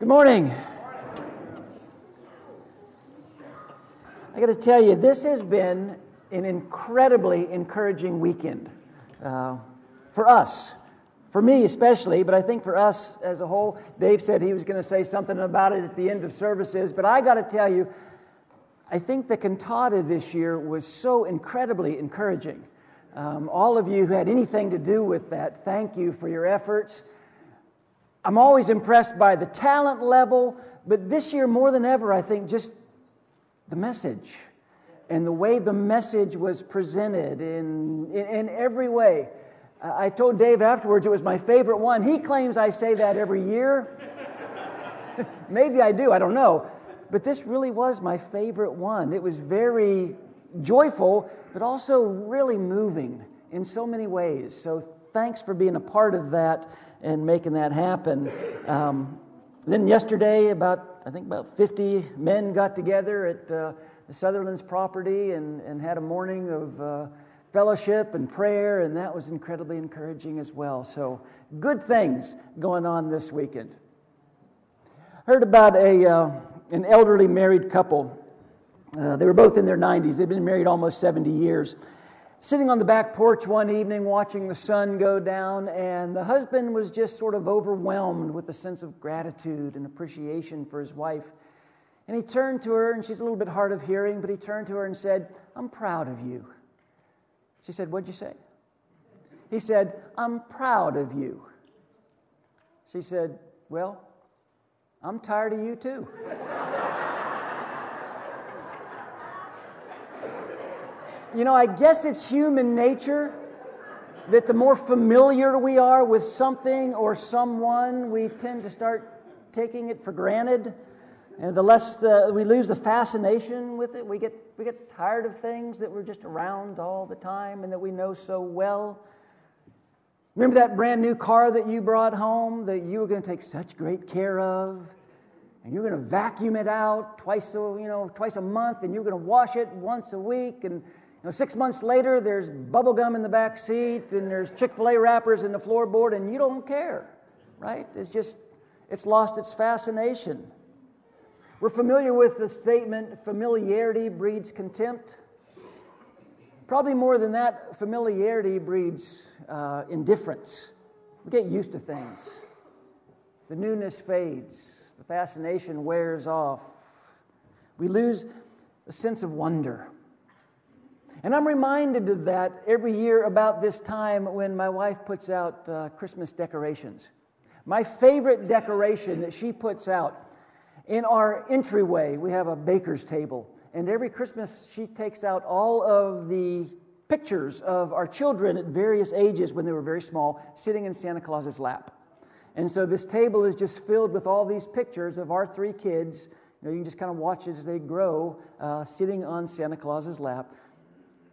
Good morning. I got to tell you, this has been an incredibly encouraging weekend uh, for us, for me especially, but I think for us as a whole. Dave said he was going to say something about it at the end of services, but I got to tell you, I think the cantata this year was so incredibly encouraging. Um, all of you who had anything to do with that, thank you for your efforts. I'm always impressed by the talent level, but this year more than ever, I think just the message and the way the message was presented in, in, in every way. I told Dave afterwards it was my favorite one. He claims I say that every year. Maybe I do, I don't know. But this really was my favorite one. It was very joyful, but also really moving in so many ways. So thanks for being a part of that and making that happen. Um, then yesterday, about I think about 50 men got together at uh, the Sutherland's property and, and had a morning of uh, fellowship and prayer, and that was incredibly encouraging as well. So good things going on this weekend. Heard about a uh, an elderly married couple. Uh, they were both in their 90s. They'd been married almost 70 years sitting on the back porch one evening watching the sun go down, and the husband was just sort of overwhelmed with a sense of gratitude and appreciation for his wife. And he turned to her, and she's a little bit hard of hearing, but he turned to her and said, I'm proud of you. She said, What'd you say? He said, I'm proud of you. She said, Well, I'm tired of you too. You know, I guess it's human nature that the more familiar we are with something or someone, we tend to start taking it for granted. And the less we lose the fascination with it, we get, we get tired of things that we're just around all the time and that we know so well. Remember that brand new car that you brought home that you were going to take such great care of? And you're going to vacuum it out twice a, you know, twice a month, and you're going to wash it once a week, and you know, six months later, there's bubble gum in the back seat and there's Chick fil A wrappers in the floorboard, and you don't care, right? It's just, it's lost its fascination. We're familiar with the statement familiarity breeds contempt. Probably more than that, familiarity breeds uh, indifference. We get used to things. The newness fades, the fascination wears off. We lose a sense of wonder. And I'm reminded of that every year about this time when my wife puts out uh, Christmas decorations. My favorite decoration that she puts out in our entryway, we have a baker's table. And every Christmas, she takes out all of the pictures of our children at various ages when they were very small, sitting in Santa Claus's lap. And so this table is just filled with all these pictures of our three kids. You, know, you can just kind of watch as they grow, uh, sitting on Santa Claus's lap.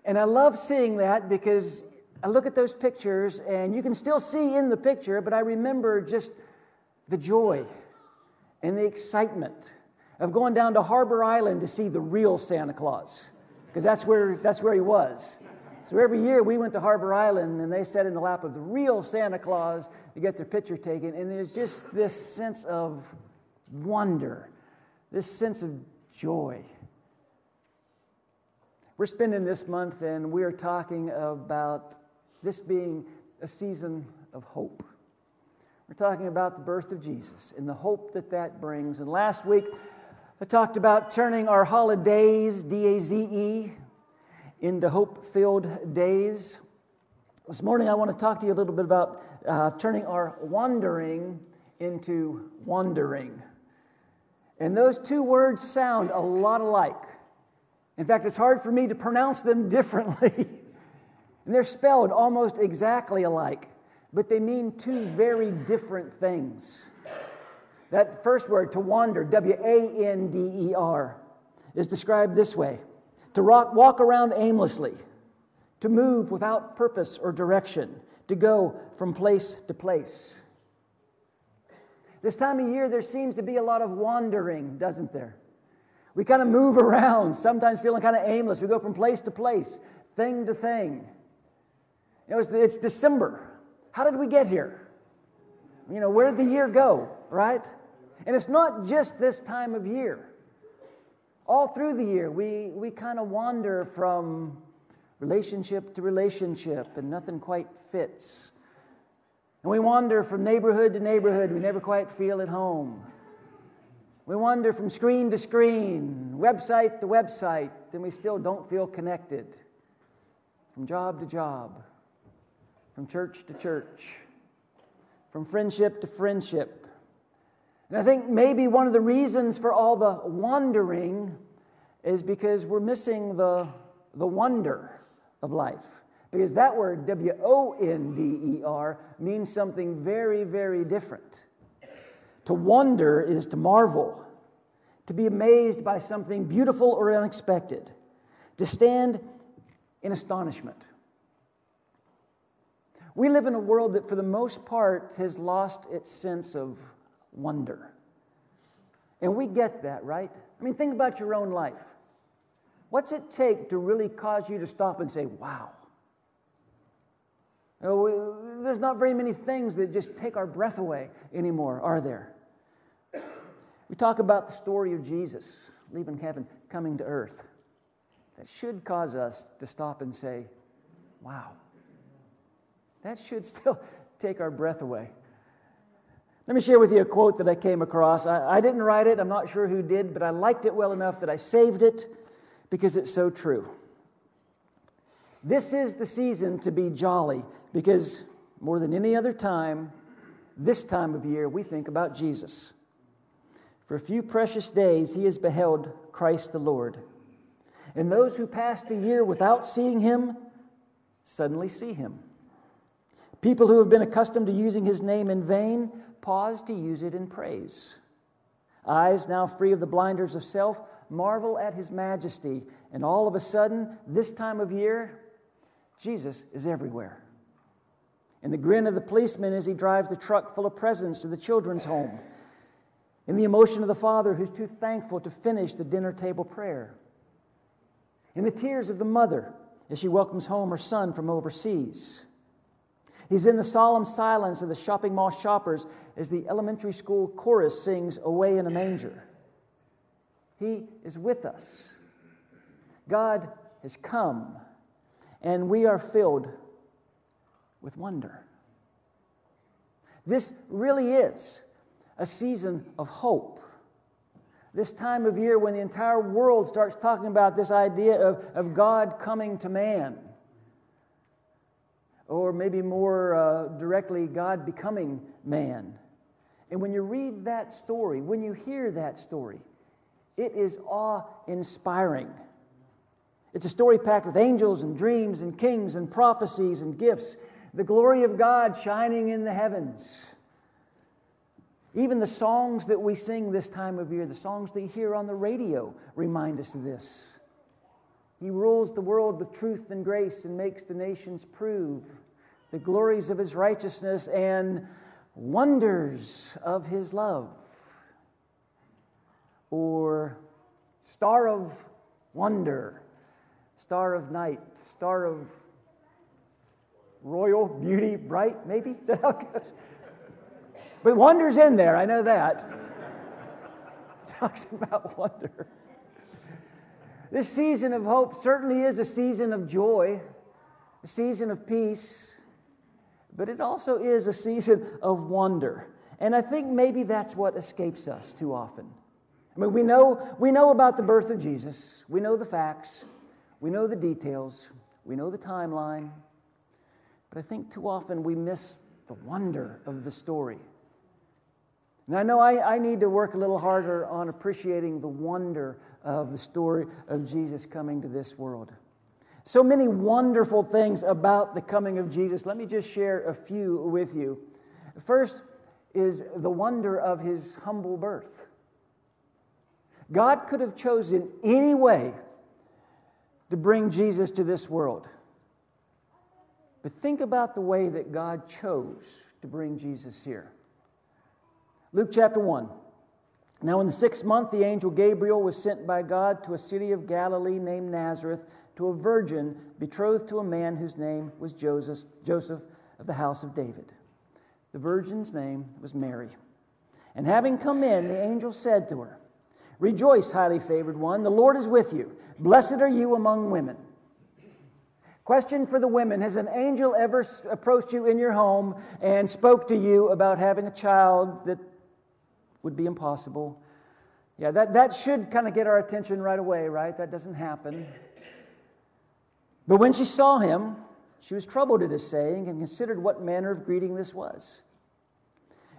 And I love seeing that because I look at those pictures and you can still see in the picture, but I remember just the joy and the excitement of going down to Harbor Island to see the real Santa Claus, because that's where, that's where he was. So every year we went to Harbor Island and they sat in the lap of the real Santa Claus to get their picture taken. And there's just this sense of wonder, this sense of joy. We're spending this month and we're talking about this being a season of hope. We're talking about the birth of Jesus and the hope that that brings. And last week, I talked about turning our holidays, D A Z E, into hope filled days. This morning, I want to talk to you a little bit about uh, turning our wandering into wandering. And those two words sound a lot alike. In fact, it's hard for me to pronounce them differently. and they're spelled almost exactly alike, but they mean two very different things. That first word, to wander, W A N D E R, is described this way to rock, walk around aimlessly, to move without purpose or direction, to go from place to place. This time of year, there seems to be a lot of wandering, doesn't there? We kind of move around, sometimes feeling kind of aimless. We go from place to place, thing to thing. You know, it's, it's December. How did we get here? You know, where did the year go, right? And it's not just this time of year. All through the year, we, we kind of wander from relationship to relationship, and nothing quite fits. And we wander from neighborhood to neighborhood, we never quite feel at home. We wander from screen to screen, website to website, and we still don't feel connected. From job to job, from church to church, from friendship to friendship. And I think maybe one of the reasons for all the wandering is because we're missing the, the wonder of life. Because that word, W O N D E R, means something very, very different. To wonder is to marvel, to be amazed by something beautiful or unexpected, to stand in astonishment. We live in a world that, for the most part, has lost its sense of wonder. And we get that, right? I mean, think about your own life. What's it take to really cause you to stop and say, wow? You know, there's not very many things that just take our breath away anymore, are there? We talk about the story of Jesus leaving heaven, coming to earth. That should cause us to stop and say, wow. That should still take our breath away. Let me share with you a quote that I came across. I, I, didn't write it, I'm not sure who did, but I liked it well enough that I saved it because it's so true. This is the season to be jolly because more than any other time, this time of year, we think about Jesus. For a few precious days, he has beheld Christ the Lord. And those who passed the year without seeing him suddenly see him. People who have been accustomed to using his name in vain pause to use it in praise. Eyes now free of the blinders of self marvel at his majesty. And all of a sudden, this time of year, Jesus is everywhere. In the grin of the policeman as he drives the truck full of presents to the children's home. In the emotion of the father who's too thankful to finish the dinner table prayer. In the tears of the mother as she welcomes home her son from overseas. He's in the solemn silence of the shopping mall shoppers as the elementary school chorus sings Away in a Manger. He is with us. God has come, and we are filled with wonder. This really is a season of hope. This time of year when the entire world starts talking about this idea of, of God coming to man, or maybe more uh, directly, God becoming man. And when you read that story, when you hear that story, it is awe inspiring. It's a story packed with angels and dreams and kings and prophecies and gifts, the glory of God shining in the heavens. Even the songs that we sing this time of year, the songs that you hear on the radio, remind us of this. He rules the world with truth and grace and makes the nations prove the glories of his righteousness and wonders of his love or star of wonder, star of night, star of royal beauty, bright, maybe? Is that how it goes? But wonder's in there, I know that. talks about wonder. This season of hope certainly is a season of joy, a season of peace, but it also is a season of wonder. And I think maybe that's what escapes us too often. I mean, we know, we know about the birth of Jesus, we know the facts, we know the details, we know the timeline, but I think too often we miss the wonder of the story. I know I, I need to work a little harder on appreciating the wonder of the story of Jesus coming to this world. So many wonderful things about the coming of Jesus. Let me just share a few with you. First is the wonder of his humble birth. God could have chosen any way to bring Jesus to this world. But think about the way that God chose to bring Jesus here. Luke chapter 1. Now, in the sixth month, the angel Gabriel was sent by God to a city of Galilee named Nazareth to a virgin betrothed to a man whose name was Joseph, Joseph of the house of David. The virgin's name was Mary. And having come in, the angel said to her, Rejoice, highly favored one, the Lord is with you. Blessed are you among women. Question for the women Has an angel ever approached you in your home and spoke to you about having a child that would be impossible? Yeah, that, that should kind of get our attention right away, right? That doesn't happen. But when she saw him, she was troubled at his saying and considered what manner of greeting this was.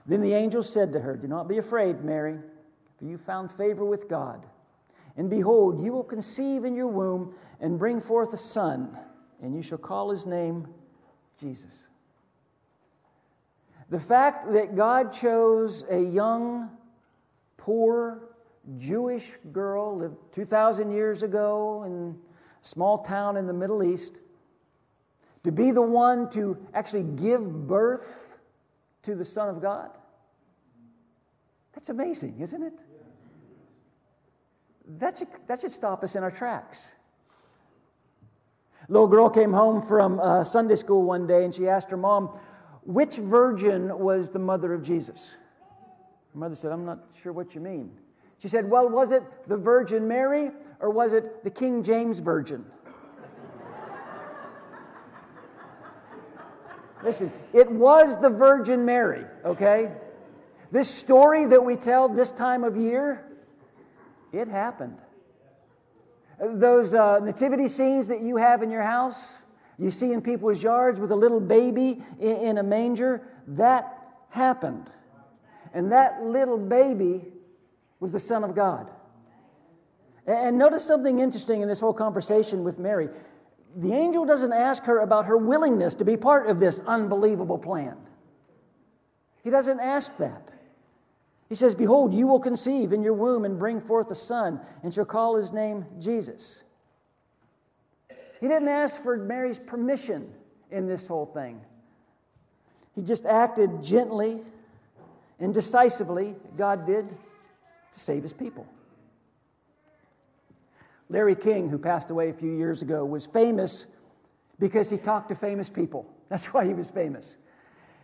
Then the angel said to her, Do not be afraid, Mary, for you found favor with God. And behold, you will conceive in your womb and bring forth a son, and you shall call his name Jesus. The fact that God chose a young, poor, Jewish girl lived 2,000 years ago in a small town in the Middle East to be the one to actually give birth to the Son of God. That's amazing, isn't it? That should, that should stop us in our tracks. Little girl came home from uh, Sunday school one day and she asked her mom, Which virgin was the mother of Jesus? Her mother said, I'm not sure what you mean. She said, Well, was it the Virgin Mary or was it the King James Virgin? Listen, it was the Virgin Mary, okay? This story that we tell this time of year, it happened. Those uh, nativity scenes that you have in your house, you see in people's yards with a little baby in, in a manger, that happened. And that little baby was the Son of God. And notice something interesting in this whole conversation with Mary. The angel doesn't ask her about her willingness to be part of this unbelievable plan. He doesn't ask that. He says, Behold, you will conceive in your womb and bring forth a son, and shall call his name Jesus. He didn't ask for Mary's permission in this whole thing. He just acted gently and decisively, God did, to save his people. Larry King, who passed away a few years ago, was famous because he talked to famous people. That's why he was famous.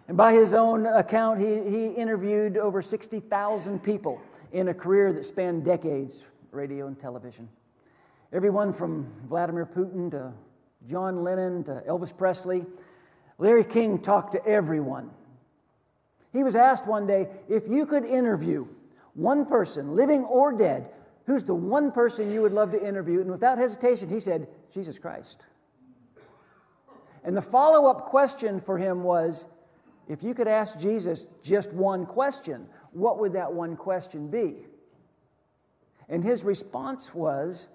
And by his own account, he, he interviewed over 60,000 people in a career that spanned decades radio and television. Everyone from Vladimir Putin to John Lennon to Elvis Presley. Larry King talked to everyone. He was asked one day if you could interview one person, living or dead, who's the one person you would love to interview? And without hesitation, he said, Jesus Christ. And the follow up question for him was if you could ask Jesus just one question, what would that one question be? And his response was,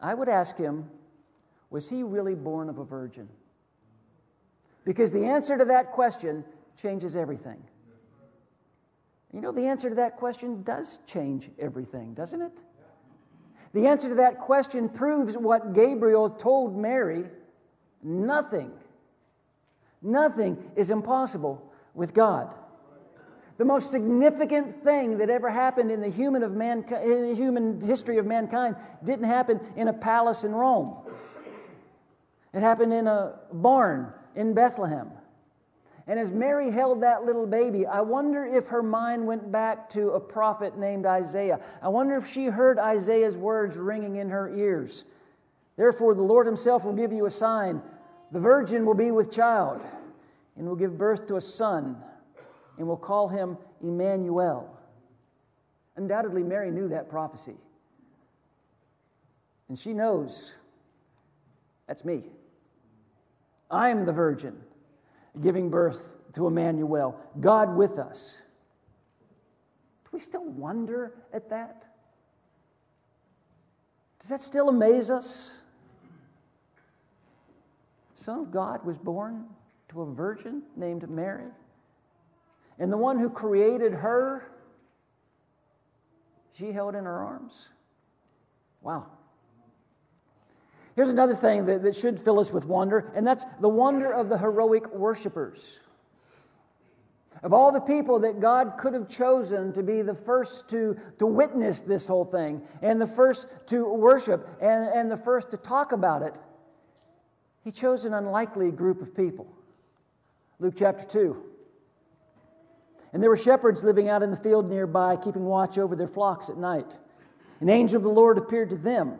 I would ask him, was he really born of a virgin? Because the answer to that question changes everything. You know, the answer to that question does change everything, doesn't it? The answer to that question proves what Gabriel told Mary nothing, nothing is impossible with God. The most significant thing that ever happened in the human, of mankind, in the human history of mankind didn't happen in a palace in Rome. It happened in a barn in Bethlehem. And as Mary held that little baby, I wonder if her mind went back to a prophet named Isaiah. I wonder if she heard Isaiah's words ringing in her ears. Therefore, the Lord Himself will give you a sign. The virgin will be with child and will give birth to a son and will call him Emmanuel. Undoubtedly, Mary knew that prophecy. And she knows that's me. I'm the virgin giving birth to Emmanuel, God with us. Do we still wonder at that? Does that still amaze us? Son of God was born to a virgin named Mary. And the one who created her, she held in her arms. Wow. Here's another thing that, that should fill us with wonder, and that's the wonder of the heroic worshipers. Of all the people that God could have chosen to be the first to, to witness this whole thing, and the first to worship, and, and the first to talk about it, He chose an unlikely group of people. Luke chapter 2. And there were shepherds living out in the field nearby, keeping watch over their flocks at night. An angel of the Lord appeared to them,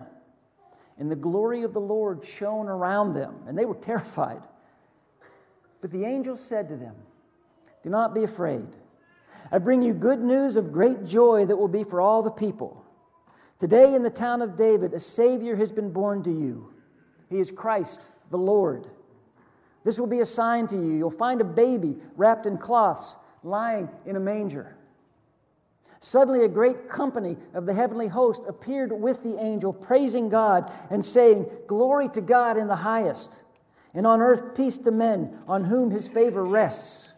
and the glory of the Lord shone around them, and they were terrified. But the angel said to them, Do not be afraid. I bring you good news of great joy that will be for all the people. Today in the town of David, a Savior has been born to you. He is Christ the Lord. This will be a sign to you. You'll find a baby wrapped in cloths lying in a manger. Suddenly, a great company of the heavenly host appeared with the angel, praising God and saying, Glory to God in the highest, and on earth peace to men on whom his favor rests.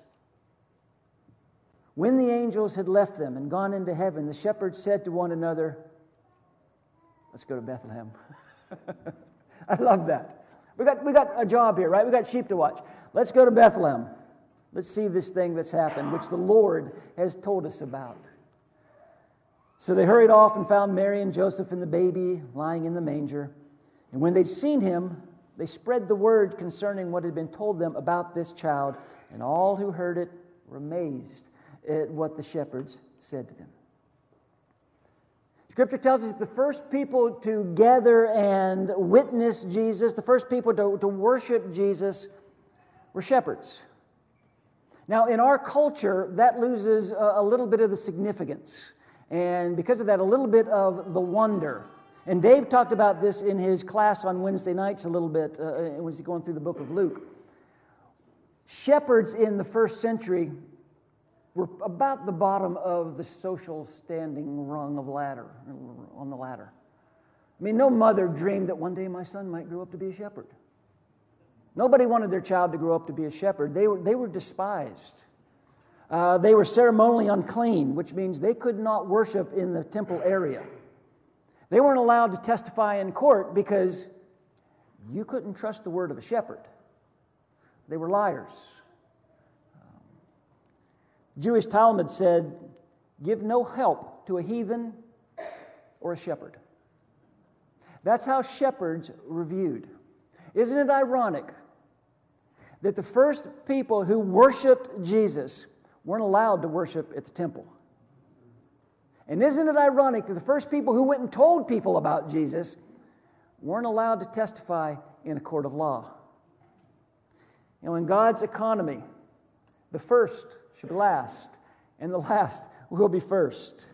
When the angels had left them and gone into heaven, the shepherds said to one another, Let's go to Bethlehem. I love that. We got, we got a job here, right? We got sheep to watch. Let's go to Bethlehem. Let's see this thing that's happened, which the Lord has told us about. So they hurried off and found Mary and Joseph and the baby lying in the manger. And when they'd seen him, they spread the word concerning what had been told them about this child, and all who heard it were amazed at what the shepherds said to them. Scripture tells us that the first people to gather and witness Jesus, the first people to, to worship Jesus, were shepherds. Now, in our culture, that loses a, a little bit of the significance. And because of that, a little bit of the wonder. And Dave talked about this in his class on Wednesday nights a little bit uh, uh when he's going through the book of Luke. Shepherds in the first century were about the bottom of the social standing rung of ladder on the ladder. I mean, no mother dreamed that one day my son might grow up to be a shepherd. Nobody wanted their child to grow up to be a shepherd. They were, they were despised. Uh, they were ceremonially unclean, which means they could not worship in the temple area. They weren't allowed to testify in court because you couldn't trust the word of a shepherd. They were liars. Um, Jewish Talmud said, Give no help to a heathen or a shepherd. That's how shepherds were viewed. Isn't it ironic that the first people who worshiped Jesus weren't allowed to worship at the temple. And isn't it ironic that the first people who went and told people about Jesus weren't allowed to testify in a court of law? You know, in God's economy, the first should be last, and the last will be first.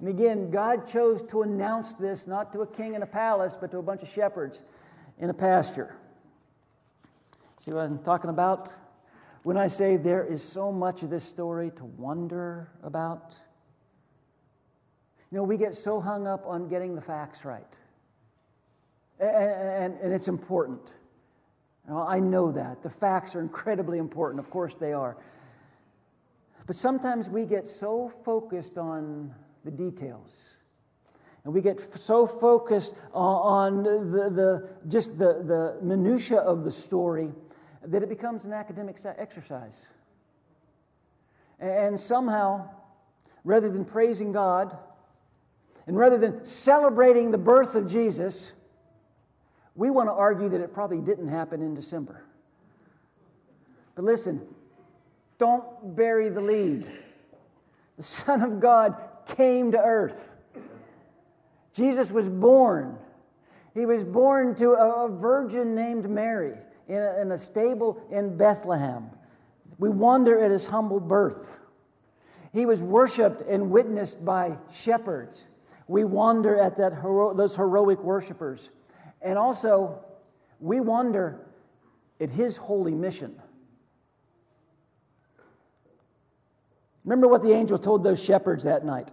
And again, God chose to announce this not to a king in a palace, but to a bunch of shepherds in a pasture. See what I'm talking about? When I say there is so much of this story to wonder about, you know, we get so hung up on getting the facts right. And, and, and it's important. Know, I know that. The facts are incredibly important. Of course, they are. But sometimes we get so focused on the details. And we get so focused uh, on the, the, just the, the minutia of the story that it becomes an academic exercise. And somehow, rather than praising God, and rather than celebrating the birth of Jesus, we want to argue that it probably didn't happen in December. But listen, don't bury the lead. The Son of God came to earth. Jesus was born. He was born to a virgin named Mary in a, in a stable in Bethlehem. We wonder at his humble birth. He was worshiped and witnessed by shepherds. We wonder at that hero, those heroic worshipers. And also, we wonder at his holy mission. Remember what the angel told those shepherds that night.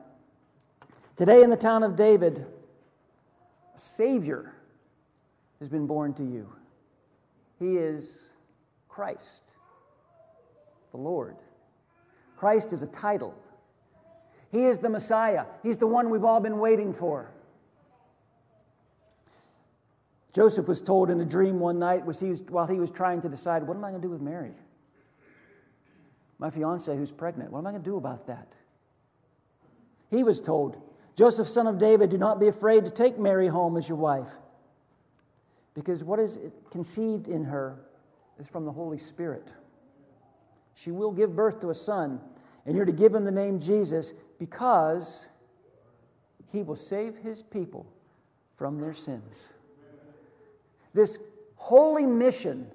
Today, in the town of David, a Savior has been born to you. He is Christ, the Lord. Christ is a title. He is the Messiah. He's the one we've all been waiting for. Joseph was told in a dream one night was he was, while he was trying to decide, what am I going to do with Mary? My fiance who's pregnant, what am I going to do about that? He was told, Joseph, son of David, do not be afraid to take Mary home as your wife because what is conceived in her is from the Holy Spirit. She will give birth to a son, And you're to give him the name Jesus because he will save his people from their sins. This holy mission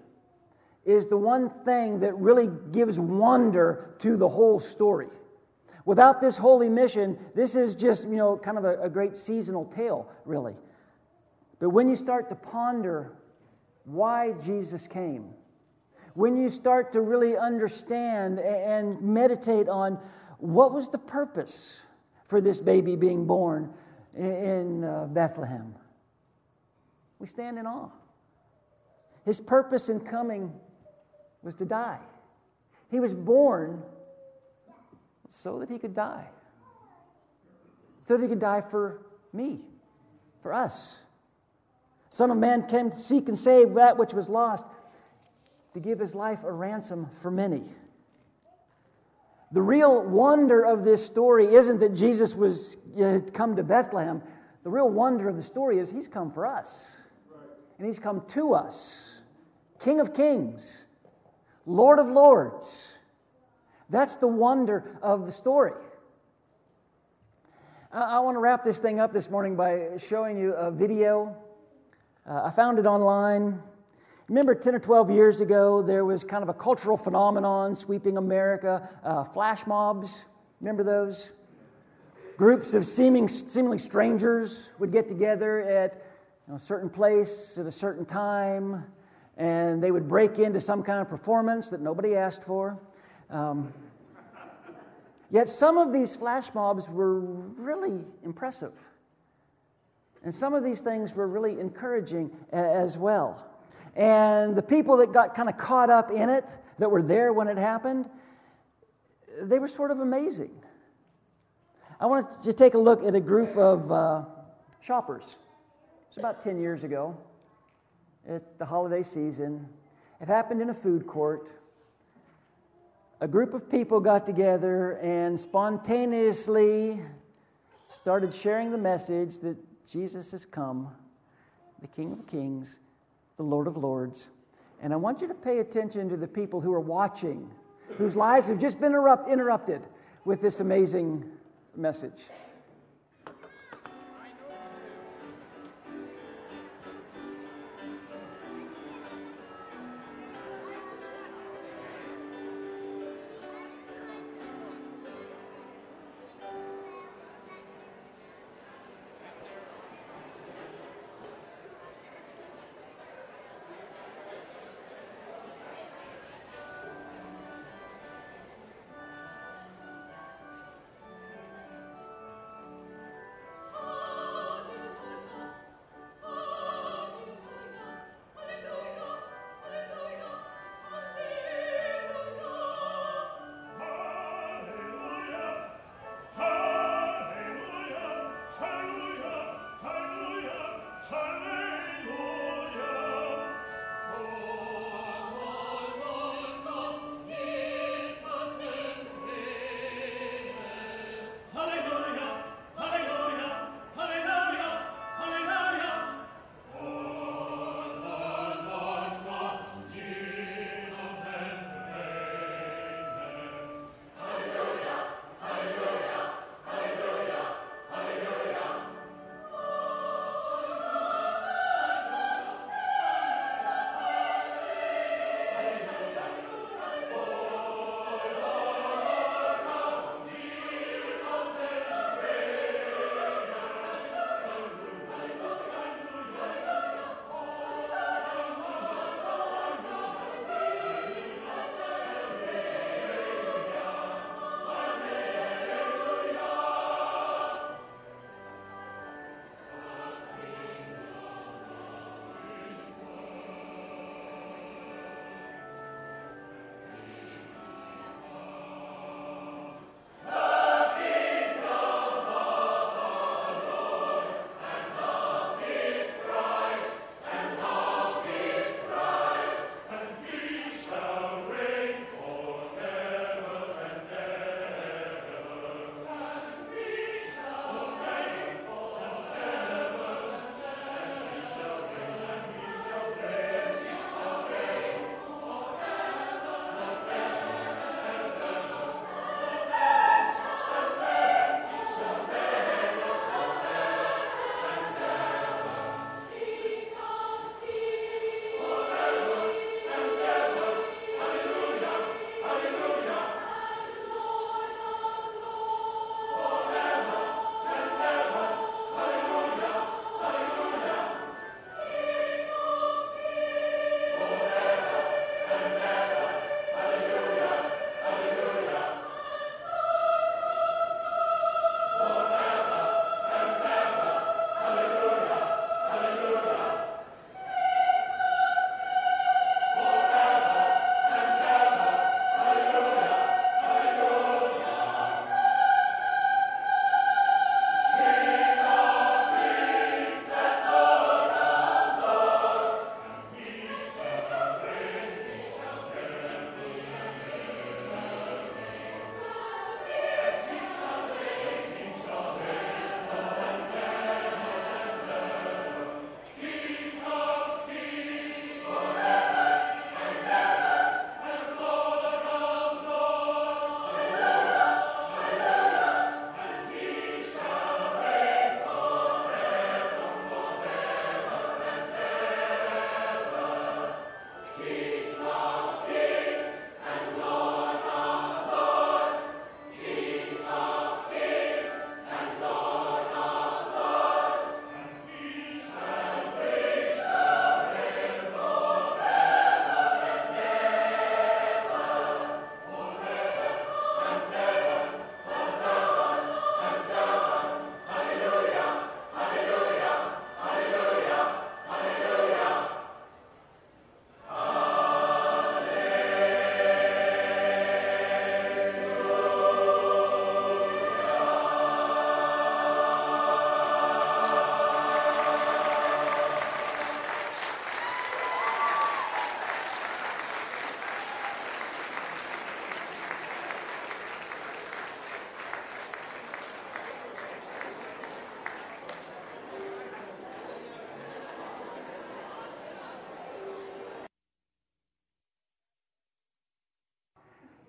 is the one thing that really gives wonder to the whole story. Without this holy mission, this is just, you know, kind of a, a great seasonal tale, really. But when you start to ponder why Jesus came, when you start to really understand and meditate on what was the purpose for this baby being born in uh, Bethlehem, we stand in awe. His purpose in coming was to die. He was born so that he could die, so that he could die for me, for us. Son of Man came to seek and save that which was lost, to give his life a ransom for many. The real wonder of this story isn't that Jesus was uh, had come to Bethlehem. The real wonder of the story is he's come for us. And he's come to us. King of Kings, Lord of Lords. That's the wonder of the story. I, want to wrap this thing up this morning by showing you a video. Uh, I found it online. Remember 10 or 12 years ago, there was kind of a cultural phenomenon sweeping America uh, flash mobs. Remember those? Groups of seeming, seemingly strangers would get together at you know, a certain place at a certain time, and they would break into some kind of performance that nobody asked for. Um, yet some of these flash mobs were really impressive. And some of these things were really encouraging as well. And the people that got kind of caught up in it, that were there when it happened, they were sort of amazing. I wanted to take a look at a group of uh, shoppers. It's about 10 years ago at the holiday season. It happened in a food court. A group of people got together and spontaneously started sharing the message that Jesus has come, the King of Kings, the Lord of Lords. And I want you to pay attention to the people who are watching, whose lives have just been interrupted with this amazing message.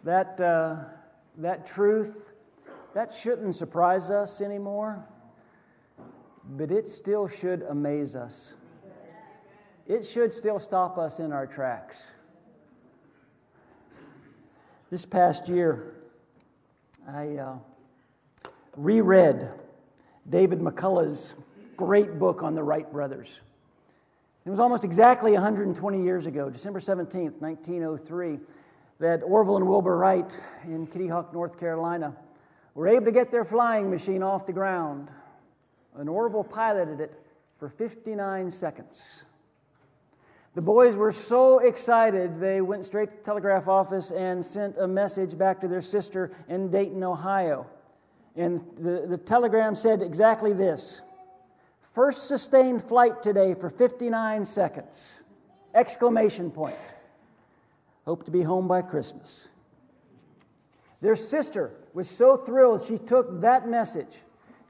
That, uh, that truth, that shouldn't surprise us anymore, but it still should amaze us. It should still stop us in our tracks. This past year, I uh, reread David McCullough's great book on the Wright brothers. It was almost exactly 120 years ago, December 17th, 1903, that Orville and Wilbur Wright in Kitty Hawk, North Carolina, were able to get their flying machine off the ground. And Orville piloted it for 59 seconds. The boys were so excited, they went straight to the telegraph office and sent a message back to their sister in Dayton, Ohio. And the, the telegram said exactly this First sustained flight today for 59 seconds. Exclamation point. Hope to be home by Christmas. Their sister was so thrilled, she took that message,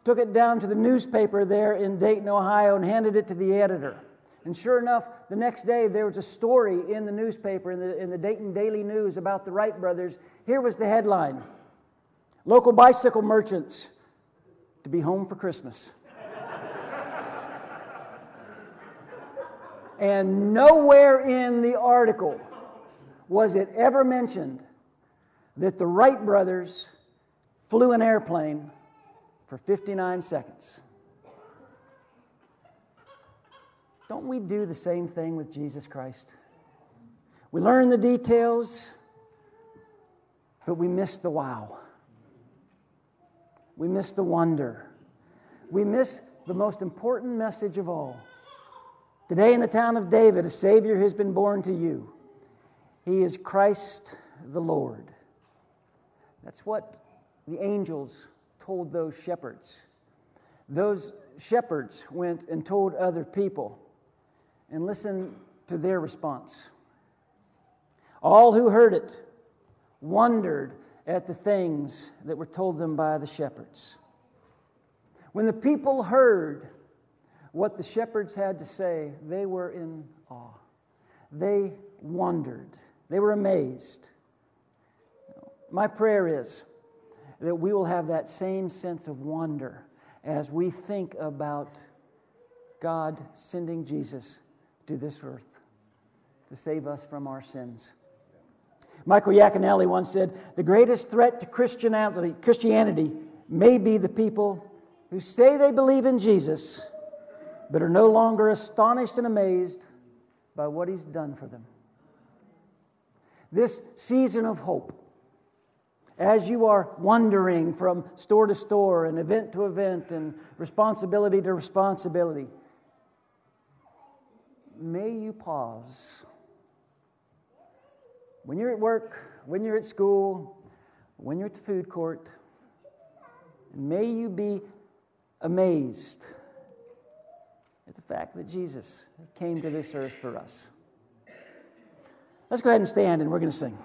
took it down to the newspaper there in Dayton, Ohio, and handed it to the editor. And sure enough, the next day there was a story in the newspaper, in the, in the Dayton Daily News, about the Wright brothers. Here was the headline Local bicycle merchants to be home for Christmas. and nowhere in the article was it ever mentioned that the Wright brothers flew an airplane for 59 seconds. Don't we do the same thing with Jesus Christ? We learn the details, but we miss the wow. We miss the wonder. We miss the most important message of all. Today, in the town of David, a Savior has been born to you. He is Christ the Lord. That's what the angels told those shepherds. Those shepherds went and told other people and listen to their response. All who heard it wondered at the things that were told them by the shepherds. When the people heard what the shepherds had to say, they were in awe. They wondered. They were amazed. My prayer is that we will have that same sense of wonder as we think about God sending Jesus to this earth to save us from our sins. Michael Yaconelli once said, The greatest threat to Christianity, Christianity may be the people who say they believe in Jesus, but are no longer astonished and amazed by what he's done for them. This season of hope, as you are wandering from store to store and event to event and responsibility to responsibility, may you pause. When you're at work, when you're at school, when you're at the food court, may you be amazed at the fact that Jesus came to this earth for us. Let's go ahead and stand and we're going to sing.